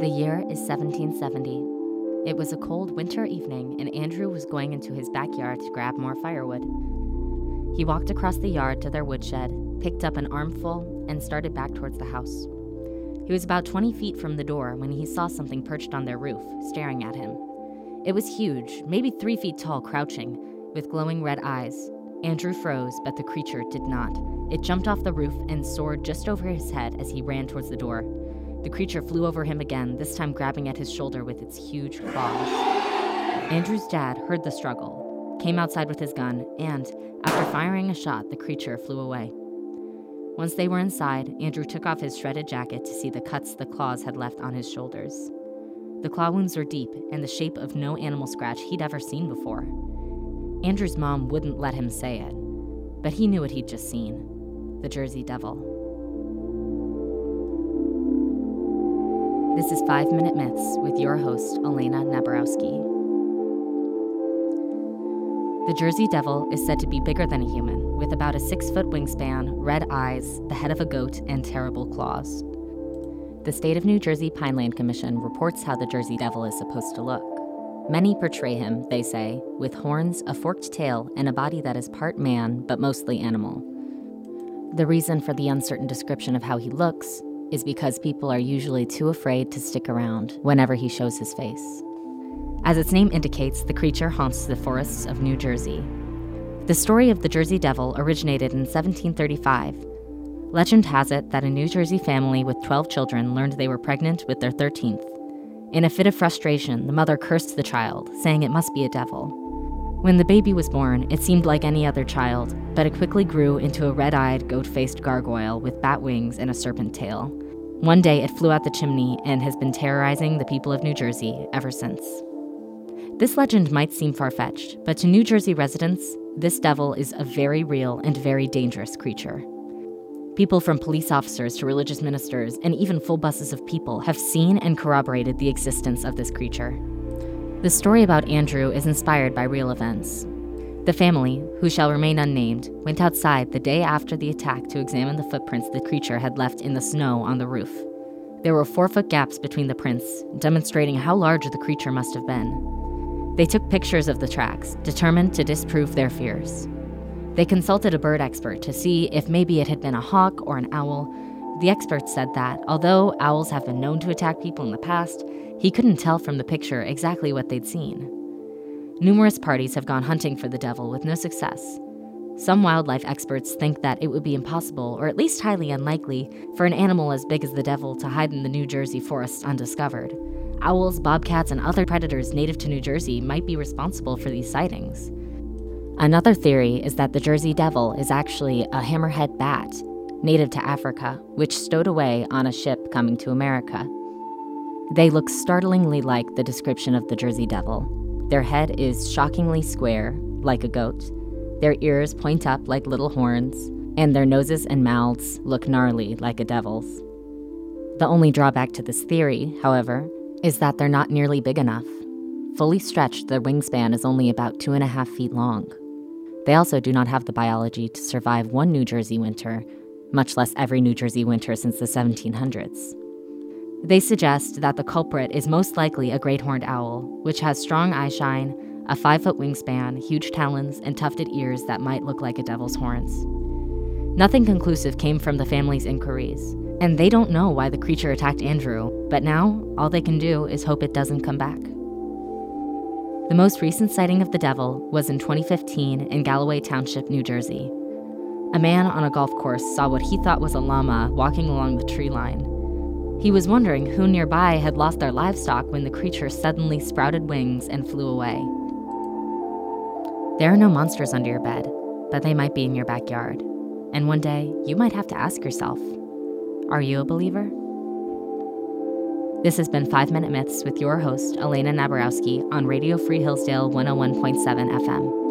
The year is 1770. It was a cold winter evening, and Andrew was going into his backyard to grab more firewood. He walked across the yard to their woodshed, picked up an armful, and started back towards the house. He was about 20 feet from the door when he saw something perched on their roof, staring at him. It was huge, maybe three feet tall, crouching, with glowing red eyes. Andrew froze, but the creature did not. It jumped off the roof and soared just over his head as he ran towards the door. The creature flew over him again, this time grabbing at his shoulder with its huge claws. Andrew's dad heard the struggle, came outside with his gun, and, after firing a shot, the creature flew away. Once they were inside, Andrew took off his shredded jacket to see the cuts the claws had left on his shoulders. The claw wounds were deep and the shape of no animal scratch he'd ever seen before. Andrew's mom wouldn't let him say it, but he knew what he'd just seen the Jersey Devil. This is 5 Minute Myths with your host, Elena Nabrowski. The Jersey Devil is said to be bigger than a human, with about a six foot wingspan, red eyes, the head of a goat, and terrible claws. The State of New Jersey Pineland Commission reports how the Jersey Devil is supposed to look. Many portray him, they say, with horns, a forked tail, and a body that is part man but mostly animal. The reason for the uncertain description of how he looks is because people are usually too afraid to stick around whenever he shows his face. As its name indicates, the creature haunts the forests of New Jersey. The story of the Jersey Devil originated in 1735. Legend has it that a New Jersey family with 12 children learned they were pregnant with their 13th. In a fit of frustration, the mother cursed the child, saying it must be a devil. When the baby was born, it seemed like any other child, but it quickly grew into a red eyed, goat faced gargoyle with bat wings and a serpent tail. One day it flew out the chimney and has been terrorizing the people of New Jersey ever since. This legend might seem far fetched, but to New Jersey residents, this devil is a very real and very dangerous creature. People from police officers to religious ministers and even full buses of people have seen and corroborated the existence of this creature. The story about Andrew is inspired by real events. The family, who shall remain unnamed, went outside the day after the attack to examine the footprints the creature had left in the snow on the roof. There were four foot gaps between the prints, demonstrating how large the creature must have been. They took pictures of the tracks, determined to disprove their fears. They consulted a bird expert to see if maybe it had been a hawk or an owl. The expert said that, although owls have been known to attack people in the past, he couldn't tell from the picture exactly what they'd seen. Numerous parties have gone hunting for the devil with no success. Some wildlife experts think that it would be impossible, or at least highly unlikely, for an animal as big as the devil to hide in the New Jersey forests undiscovered. Owls, bobcats, and other predators native to New Jersey might be responsible for these sightings. Another theory is that the Jersey Devil is actually a hammerhead bat, native to Africa, which stowed away on a ship coming to America. They look startlingly like the description of the Jersey Devil. Their head is shockingly square, like a goat. Their ears point up like little horns, and their noses and mouths look gnarly like a devil's. The only drawback to this theory, however, is that they're not nearly big enough. Fully stretched, their wingspan is only about two and a half feet long. They also do not have the biology to survive one New Jersey winter, much less every New Jersey winter since the 1700s. They suggest that the culprit is most likely a great horned owl, which has strong eyeshine, a five foot wingspan, huge talons, and tufted ears that might look like a devil's horns. Nothing conclusive came from the family's inquiries, and they don't know why the creature attacked Andrew, but now all they can do is hope it doesn't come back. The most recent sighting of the devil was in 2015 in Galloway Township, New Jersey. A man on a golf course saw what he thought was a llama walking along the tree line. He was wondering who nearby had lost their livestock when the creature suddenly sprouted wings and flew away. There are no monsters under your bed, but they might be in your backyard. And one day, you might have to ask yourself Are you a believer? This has been 5 Minute Myths with your host, Elena Nabarowski, on Radio Free Hillsdale 101.7 FM.